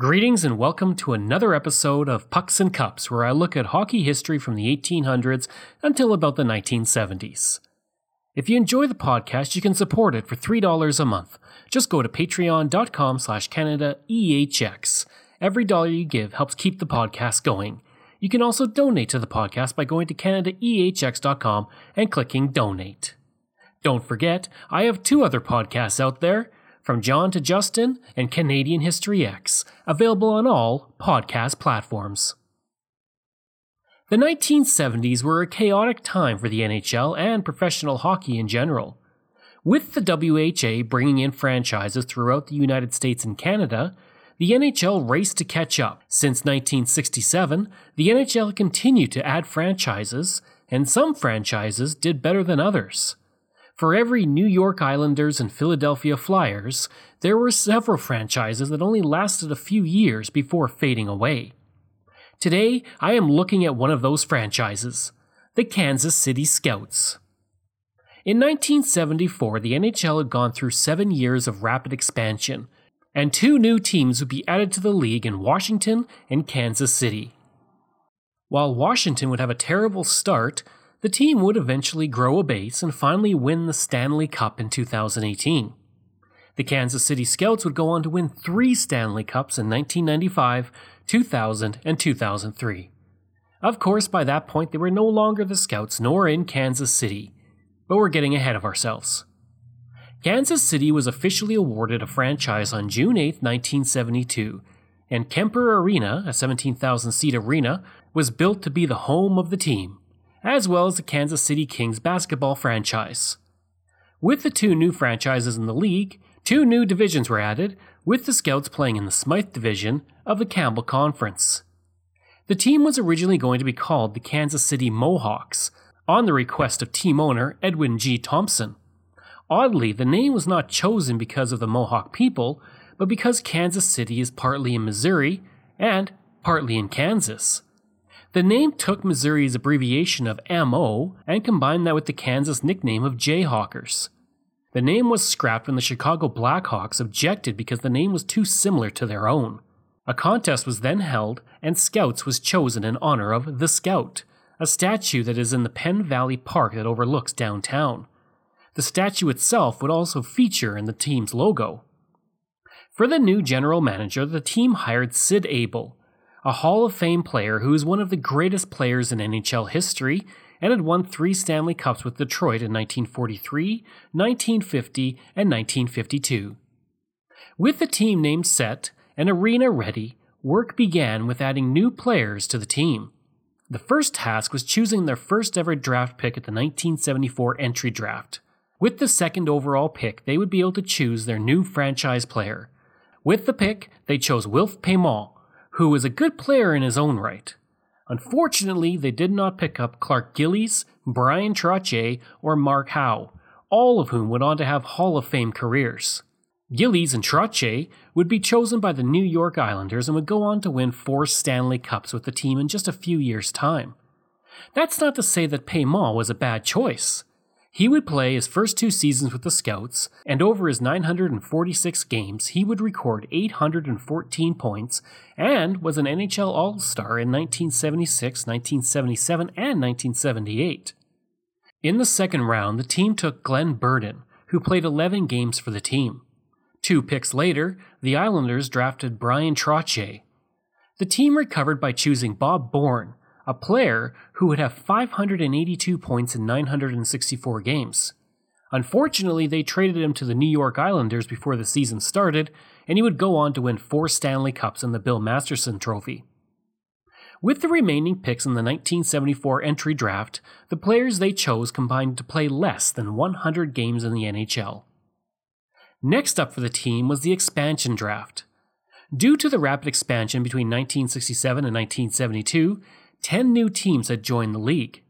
Greetings and welcome to another episode of Pucks and Cups, where I look at hockey history from the 1800s until about the 1970s. If you enjoy the podcast, you can support it for $3 a month. Just go to patreon.com slash CanadaEHX. Every dollar you give helps keep the podcast going. You can also donate to the podcast by going to CanadaEHX.com and clicking Donate. Don't forget, I have two other podcasts out there from John to Justin and Canadian History X, available on all podcast platforms. The 1970s were a chaotic time for the NHL and professional hockey in general. With the WHA bringing in franchises throughout the United States and Canada, the NHL raced to catch up. Since 1967, the NHL continued to add franchises, and some franchises did better than others. For every New York Islanders and Philadelphia Flyers, there were several franchises that only lasted a few years before fading away. Today, I am looking at one of those franchises, the Kansas City Scouts. In 1974, the NHL had gone through seven years of rapid expansion, and two new teams would be added to the league in Washington and Kansas City. While Washington would have a terrible start, the team would eventually grow a base and finally win the Stanley Cup in 2018. The Kansas City Scouts would go on to win three Stanley Cups in 1995, 2000, and 2003. Of course, by that point, they were no longer the Scouts nor in Kansas City, but we're getting ahead of ourselves. Kansas City was officially awarded a franchise on June 8, 1972, and Kemper Arena, a 17,000 seat arena, was built to be the home of the team as well as the Kansas City Kings basketball franchise. With the two new franchises in the league, two new divisions were added, with the Scouts playing in the Smythe Division of the Campbell Conference. The team was originally going to be called the Kansas City Mohawks, on the request of team owner Edwin G. Thompson. Oddly, the name was not chosen because of the Mohawk people, but because Kansas City is partly in Missouri and partly in Kansas. The name took Missouri's abbreviation of MO and combined that with the Kansas nickname of Jayhawkers. The name was scrapped when the Chicago Blackhawks objected because the name was too similar to their own. A contest was then held, and Scouts was chosen in honor of the Scout, a statue that is in the Penn Valley Park that overlooks downtown. The statue itself would also feature in the team's logo. For the new general manager, the team hired Sid Abel, a Hall of Fame player who is one of the greatest players in NHL history and had won three Stanley Cups with Detroit in 1943, 1950, and 1952. With the team name set and arena ready, work began with adding new players to the team. The first task was choosing their first ever draft pick at the 1974 entry draft. With the second overall pick, they would be able to choose their new franchise player. With the pick, they chose Wilf Paiement, who was a good player in his own right. Unfortunately, they did not pick up Clark Gillies, Brian Trottier, or Mark Howe, all of whom went on to have Hall of Fame careers. Gillies and Trottier would be chosen by the New York Islanders and would go on to win four Stanley Cups with the team in just a few years' time. That's not to say that Paiement was a bad choice. He would play his first two seasons with the Scouts, and over his 946 games, he would record 814 points and was an NHL All Star in 1976, 1977, and 1978. In the second round, the team took Glenn Burden, who played 11 games for the team. Two picks later, the Islanders drafted Brian Trottier. The team recovered by choosing Bob Bourne, a player who would have 582 points in 964 games. Unfortunately, they traded him to the New York Islanders before the season started, and he would go on to win four Stanley Cups and the Bill Masterton Trophy. With the remaining picks in the 1974 entry draft, the players they chose combined to play less than 100 games in the NHL. Next up for the team was the expansion draft. Due to the rapid expansion between 1967 and 1972, 10 new teams had joined the league.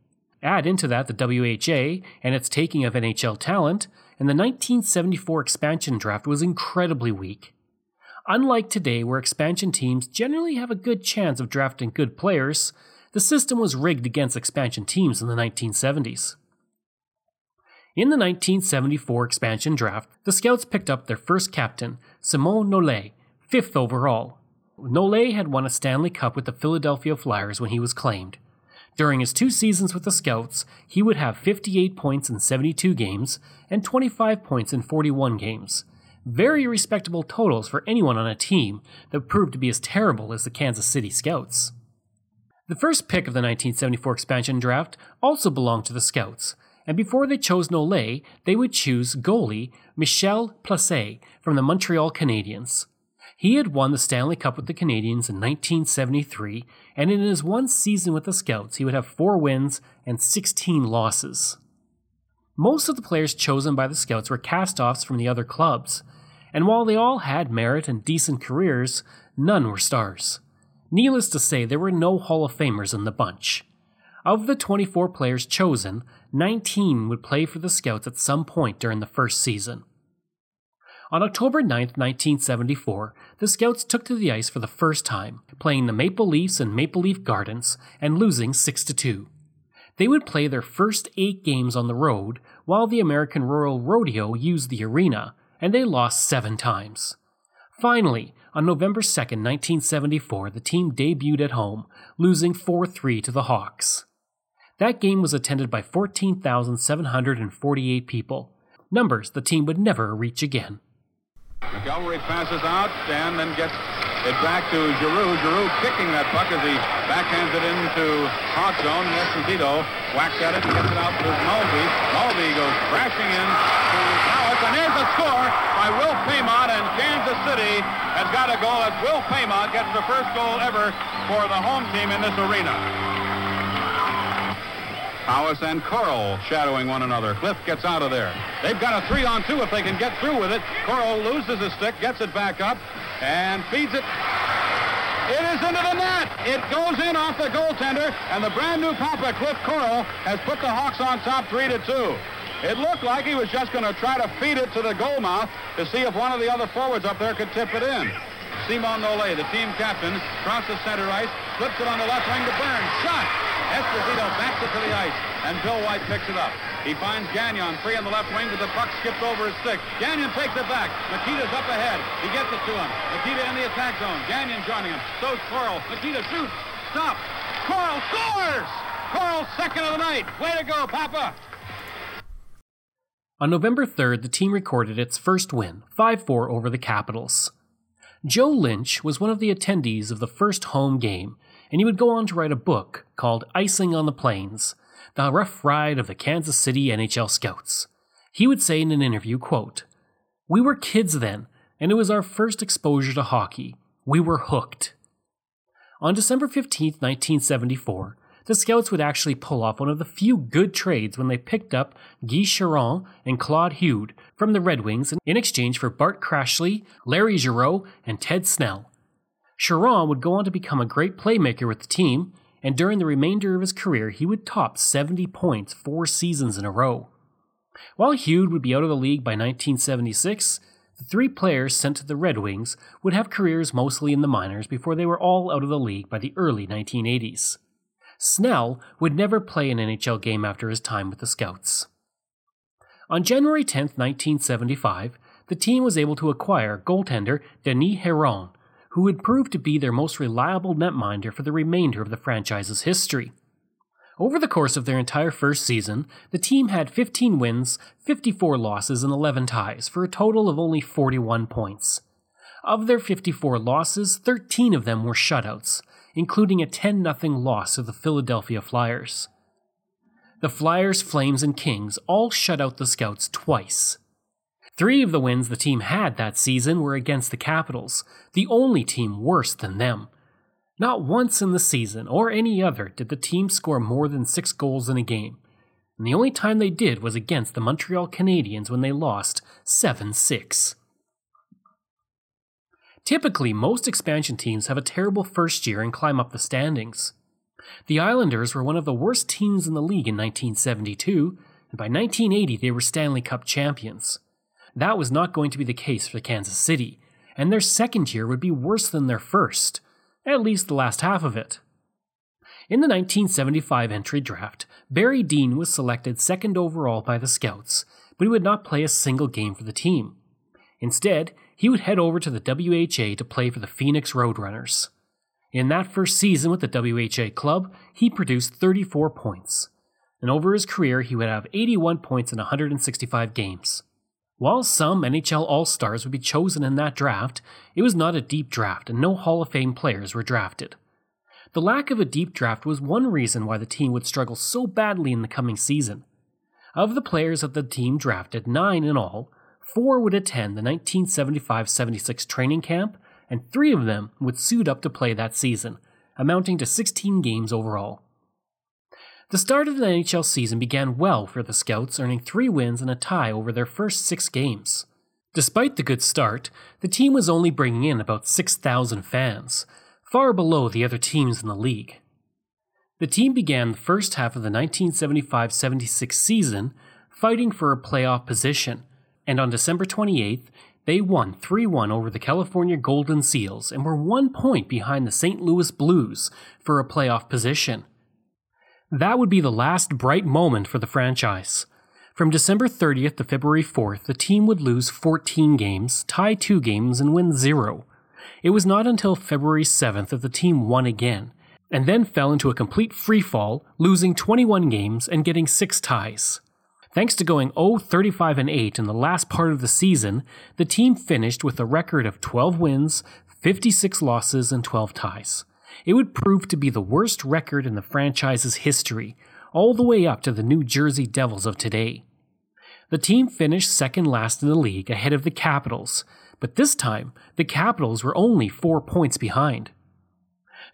Add into that the WHA and its taking of NHL talent, and the 1974 expansion draft was incredibly weak. Unlike today, where expansion teams generally have a good chance of drafting good players, the system was rigged against expansion teams in the 1970s. In the 1974 expansion draft, the Scouts picked up their first captain, Simon Nolet, fifth overall. Nolet had won a Stanley Cup with the Philadelphia Flyers when he was claimed. During his two seasons with the Scouts, he would have 58 points in 72 games and 25 points in 41 games. Very respectable totals for anyone on a team that proved to be as terrible as the Kansas City Scouts. The first pick of the 1974 expansion draft also belonged to the Scouts, and before they chose Nolet, they would choose goalie Michel Plasse from the Montreal Canadiens. He had won the Stanley Cup with the Canadiens in 1973, and in his one season with the Scouts, he would have four wins and 16 losses. Most of the players chosen by the Scouts were cast offs from the other clubs, and while they all had merit and decent careers, none were stars. Needless to say, there were no Hall of Famers in the bunch. Of the 24 players chosen, 19 would play for the Scouts at some point during the first season. On October 9, 1974, the Scouts took to the ice for the first time, playing the Maple Leafs in Maple Leaf Gardens and losing 6 2. They would play their first eight games on the road, while the American Royal Rodeo used the arena, and they lost seven times. Finally, on November 2, 1974, the team debuted at home, losing 4 3 to the Hawks. That game was attended by 14,748 people, numbers the team would never reach again. McElroy passes out and then gets it back to Giroux. Giroux kicking that puck as he backhands it into hot zone. Esposito whacks at it and gets it out to Mulvey. Mulvey goes crashing in to Powers, and here's a score by Will Paiement, and Kansas City has got a goal as Will Paiement gets the first goal ever for the home team in this arena. Powers and Koroll shadowing one another. Cliff gets out of there. They've got a three on two if they can get through with it. Koroll loses his stick, gets it back up, and feeds it. It is into the net. It goes in off the goaltender, and the brand new Papa, Cliff Koroll, has put the Hawks on top three to two. It looked like he was just going to try to feed it to the goal mouth to see if one of the other forwards up there could tip it in. Simon Nolet, the team captain, crosses center ice, flips it on the left wing to Burns. Shot! Esposito backs it to the ice, and Bill White picks it up. He finds Gagnon free on the left wing, but the puck skips over his stick. Gagnon takes it back. Mikita's up ahead. He gets it to him. Mikita in the attack zone. Gagnon joining him. So's Koroll. Mikita shoots. Stop. Koroll scores! Koroll second of the night. Way to go, Papa! On November 3rd, the team recorded its first win, 5 4 over the Capitals. Joe Lynch was one of the attendees of the first home game, and he would go on to write a book called Icing on the Plains The Rough Ride of the Kansas City NHL Scouts. He would say in an interview, quote, We were kids then, and it was our first exposure to hockey. We were hooked. On December 15, 1974, the Scouts would actually pull off one of the few good trades when they picked up Guy Charron and Claude Houde from the Red Wings in exchange for Bart Crashley, Larry Giroux, and Ted Snell. Charron would go on to become a great playmaker with the team, and during the remainder of his career, he would top 70 points four seasons in a row. While Houde would be out of the league by 1976, the three players sent to the Red Wings would have careers mostly in the minors before they were all out of the league by the early 1980s. Snell would never play an NHL game after his time with the Scouts. On January 10, 1975, the team was able to acquire goaltender Denis Herron, who would prove to be their most reliable netminder for the remainder of the franchise's history. Over the course of their entire first season, the team had 15 wins, 54 losses, and 11 ties, for a total of only 41 points. Of their 54 losses, 13 of them were shutouts, including a 10 0 loss to the Philadelphia Flyers. The Flyers, Flames, and Kings all shut out the Scouts twice. Three of the wins the team had that season were against the Capitals, the only team worse than them. Not once in the season or any other did the team score more than six goals in a game, and the only time they did was against the Montreal Canadiens when they lost 7 6. Typically, most expansion teams have a terrible first year and climb up the standings. The Islanders were one of the worst teams in the league in 1972, and by 1980 they were Stanley Cup champions. That was not going to be the case for Kansas City, and their second year would be worse than their first, at least the last half of it. In the 1975 entry draft, Barry Dean was selected second overall by the Scouts, but he would not play a single game for the team. Instead, he would head over to the WHA to play for the Phoenix Roadrunners. In that first season with the WHA club, he produced 34 points. And over his career, he would have 81 points in 165 games. While some NHL All Stars would be chosen in that draft, it was not a deep draft and no Hall of Fame players were drafted. The lack of a deep draft was one reason why the team would struggle so badly in the coming season. Of the players that the team drafted, nine in all, four would attend the 1975 76 training camp, and three of them would suit up to play that season, amounting to 16 games overall. The start of the NHL season began well for the Scouts, earning three wins and a tie over their first six games. Despite the good start, the team was only bringing in about 6,000 fans, far below the other teams in the league. The team began the first half of the 1975 76 season fighting for a playoff position, and on December 28th, they won 3 1 over the California Golden Seals and were one point behind the St. Louis Blues for a playoff position. That would be the last bright moment for the franchise. From December 30th to February 4th, the team would lose 14 games, tie 2 games, and win 0. It was not until February 7th that the team won again, and then fell into a complete freefall, losing 21 games and getting 6 ties. Thanks to going 0 35 and 8 in the last part of the season, the team finished with a record of 12 wins, 56 losses, and 12 ties it would prove to be the worst record in the franchise's history, all the way up to the New Jersey Devils of today. The team finished second last in the league ahead of the Capitals, but this time the Capitals were only four points behind.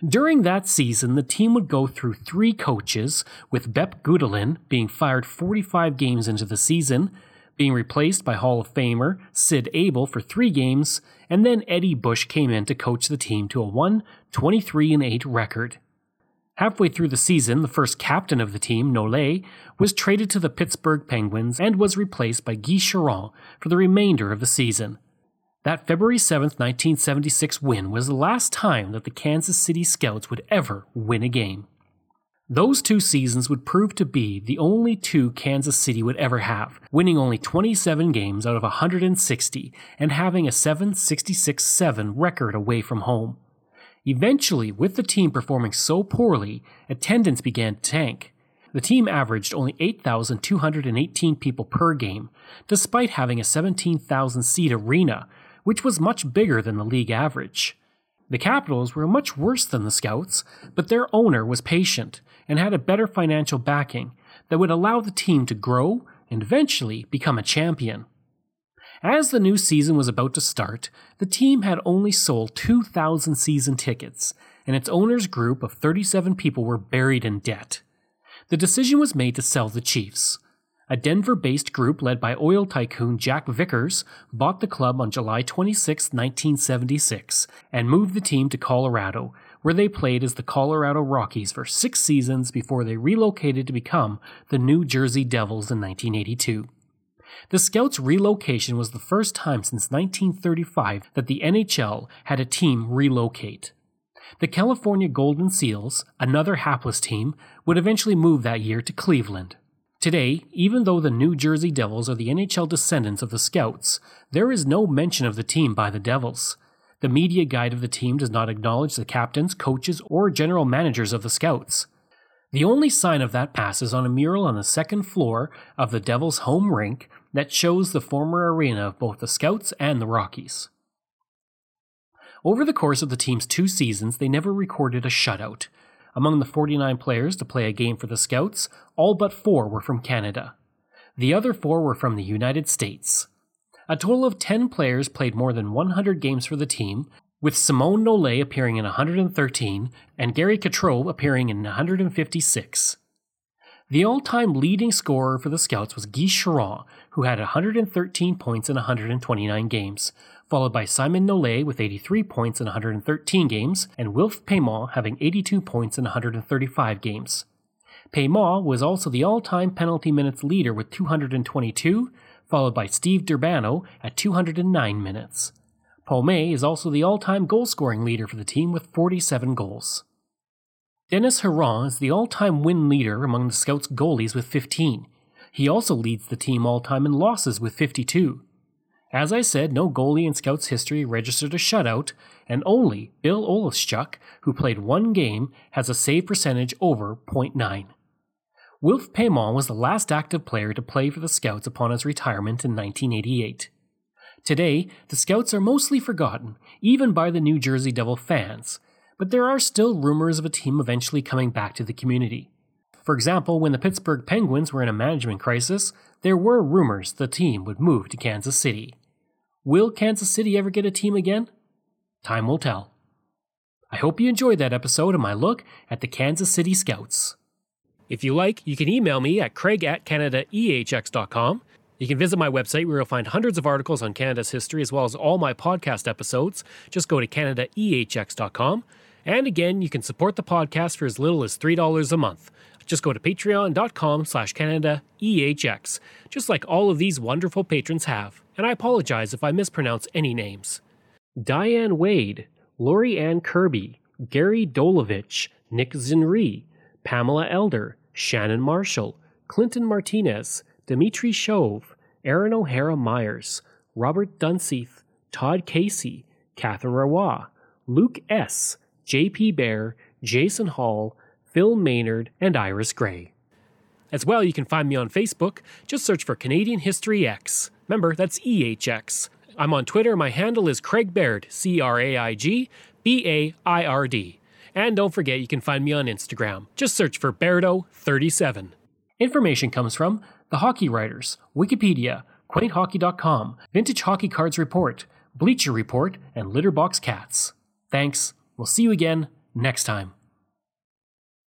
During that season, the team would go through three coaches, with Bep Guidolin being fired 45 games into the season, being replaced by Hall of Famer Sid Abel for three games, and then Eddie Bush came in to coach the team to a 1 23 8 record. Halfway through the season, the first captain of the team, Nolet, was traded to the Pittsburgh Penguins and was replaced by Guy Charron for the remainder of the season. That February 7, 1976 win was the last time that the Kansas City Scouts would ever win a game. Those two seasons would prove to be the only two Kansas City would ever have, winning only 27 games out of 160 and having a 766 7 record away from home. Eventually, with the team performing so poorly, attendance began to tank. The team averaged only 8,218 people per game, despite having a 17,000 seat arena, which was much bigger than the league average. The Capitals were much worse than the Scouts, but their owner was patient and had a better financial backing that would allow the team to grow and eventually become a champion. As the new season was about to start, the team had only sold 2,000 season tickets, and its owners' group of 37 people were buried in debt. The decision was made to sell the Chiefs. A Denver based group led by oil tycoon Jack Vickers bought the club on July 26, 1976, and moved the team to Colorado, where they played as the Colorado Rockies for six seasons before they relocated to become the New Jersey Devils in 1982. The Scouts' relocation was the first time since 1935 that the NHL had a team relocate. The California Golden Seals, another hapless team, would eventually move that year to Cleveland. Today, even though the New Jersey Devils are the NHL descendants of the Scouts, there is no mention of the team by the Devils. The media guide of the team does not acknowledge the captains, coaches, or general managers of the Scouts. The only sign of that past is on a mural on the second floor of the Devils' home rink that shows the former arena of both the Scouts and the Rockies. Over the course of the team's two seasons, they never recorded a shutout. Among the 49 players to play a game for the Scouts, all but four were from Canada. The other four were from the United States. A total of 10 players played more than 100 games for the team, with Simon Nolet appearing in 113 and Gary Croteau appearing in 156. The all time leading scorer for the Scouts was Guy Charron, who had 113 points in 129 games, followed by Simon Nolet with 83 points in 113 games, and Wilf Paiement having 82 points in 135 games. Paiement was also the all time penalty minutes leader with 222, followed by Steve Durbano at 209 minutes. Paul May is also the all time goal scoring leader for the team with 47 goals. Denis Herron is the all time win leader among the Scouts goalies with 15. He also leads the team all time in losses with 52. As I said, no goalie in Scouts history registered a shutout, and only Bill Oleschuk, who played one game, has a save percentage over .9. Wilf Paiement was the last active player to play for the Scouts upon his retirement in 1988. Today, the Scouts are mostly forgotten, even by the New Jersey Devil fans, but there are still rumors of a team eventually coming back to the community. For example, when the Pittsburgh Penguins were in a management crisis, there were rumors the team would move to Kansas City. Will Kansas City ever get a team again? Time will tell. I hope you enjoyed that episode of my look at the Kansas City Scouts. If you like, you can email me at craig at canadaehx.com. You can visit my website where you'll find hundreds of articles on Canada's history as well as all my podcast episodes. Just go to canadaehx.com. And again, you can support the podcast for as little as $3 a month. Just go to patreon.com slash CanadaEHX, just like all of these wonderful patrons have. And I apologize if I mispronounce any names. Diane Wade, Lori Ann Kirby, Gary Dolovich, Nick Zinri, Pamela Elder, Shannon Marshall, Clinton Martinez, Dimitri Shove, Aaron O'Hara Myers, Robert Dunseith, Todd Casey, Catherine Rawa, Luke S., J.P. Bear, Jason Hall, Phil Maynard, and Iris Gray. As well, you can find me on Facebook. Just search for Canadian History X. Remember, that's EHX. I'm on Twitter. My handle is Craig Baird, C R A I G B A I R D. And don't forget, you can find me on Instagram. Just search for Bairdo37. Information comes from The Hockey Writers, Wikipedia, QuaintHockey.com, Vintage Hockey Cards Report, Bleacher Report, and Litterbox Cats. Thanks. We'll see you again next time.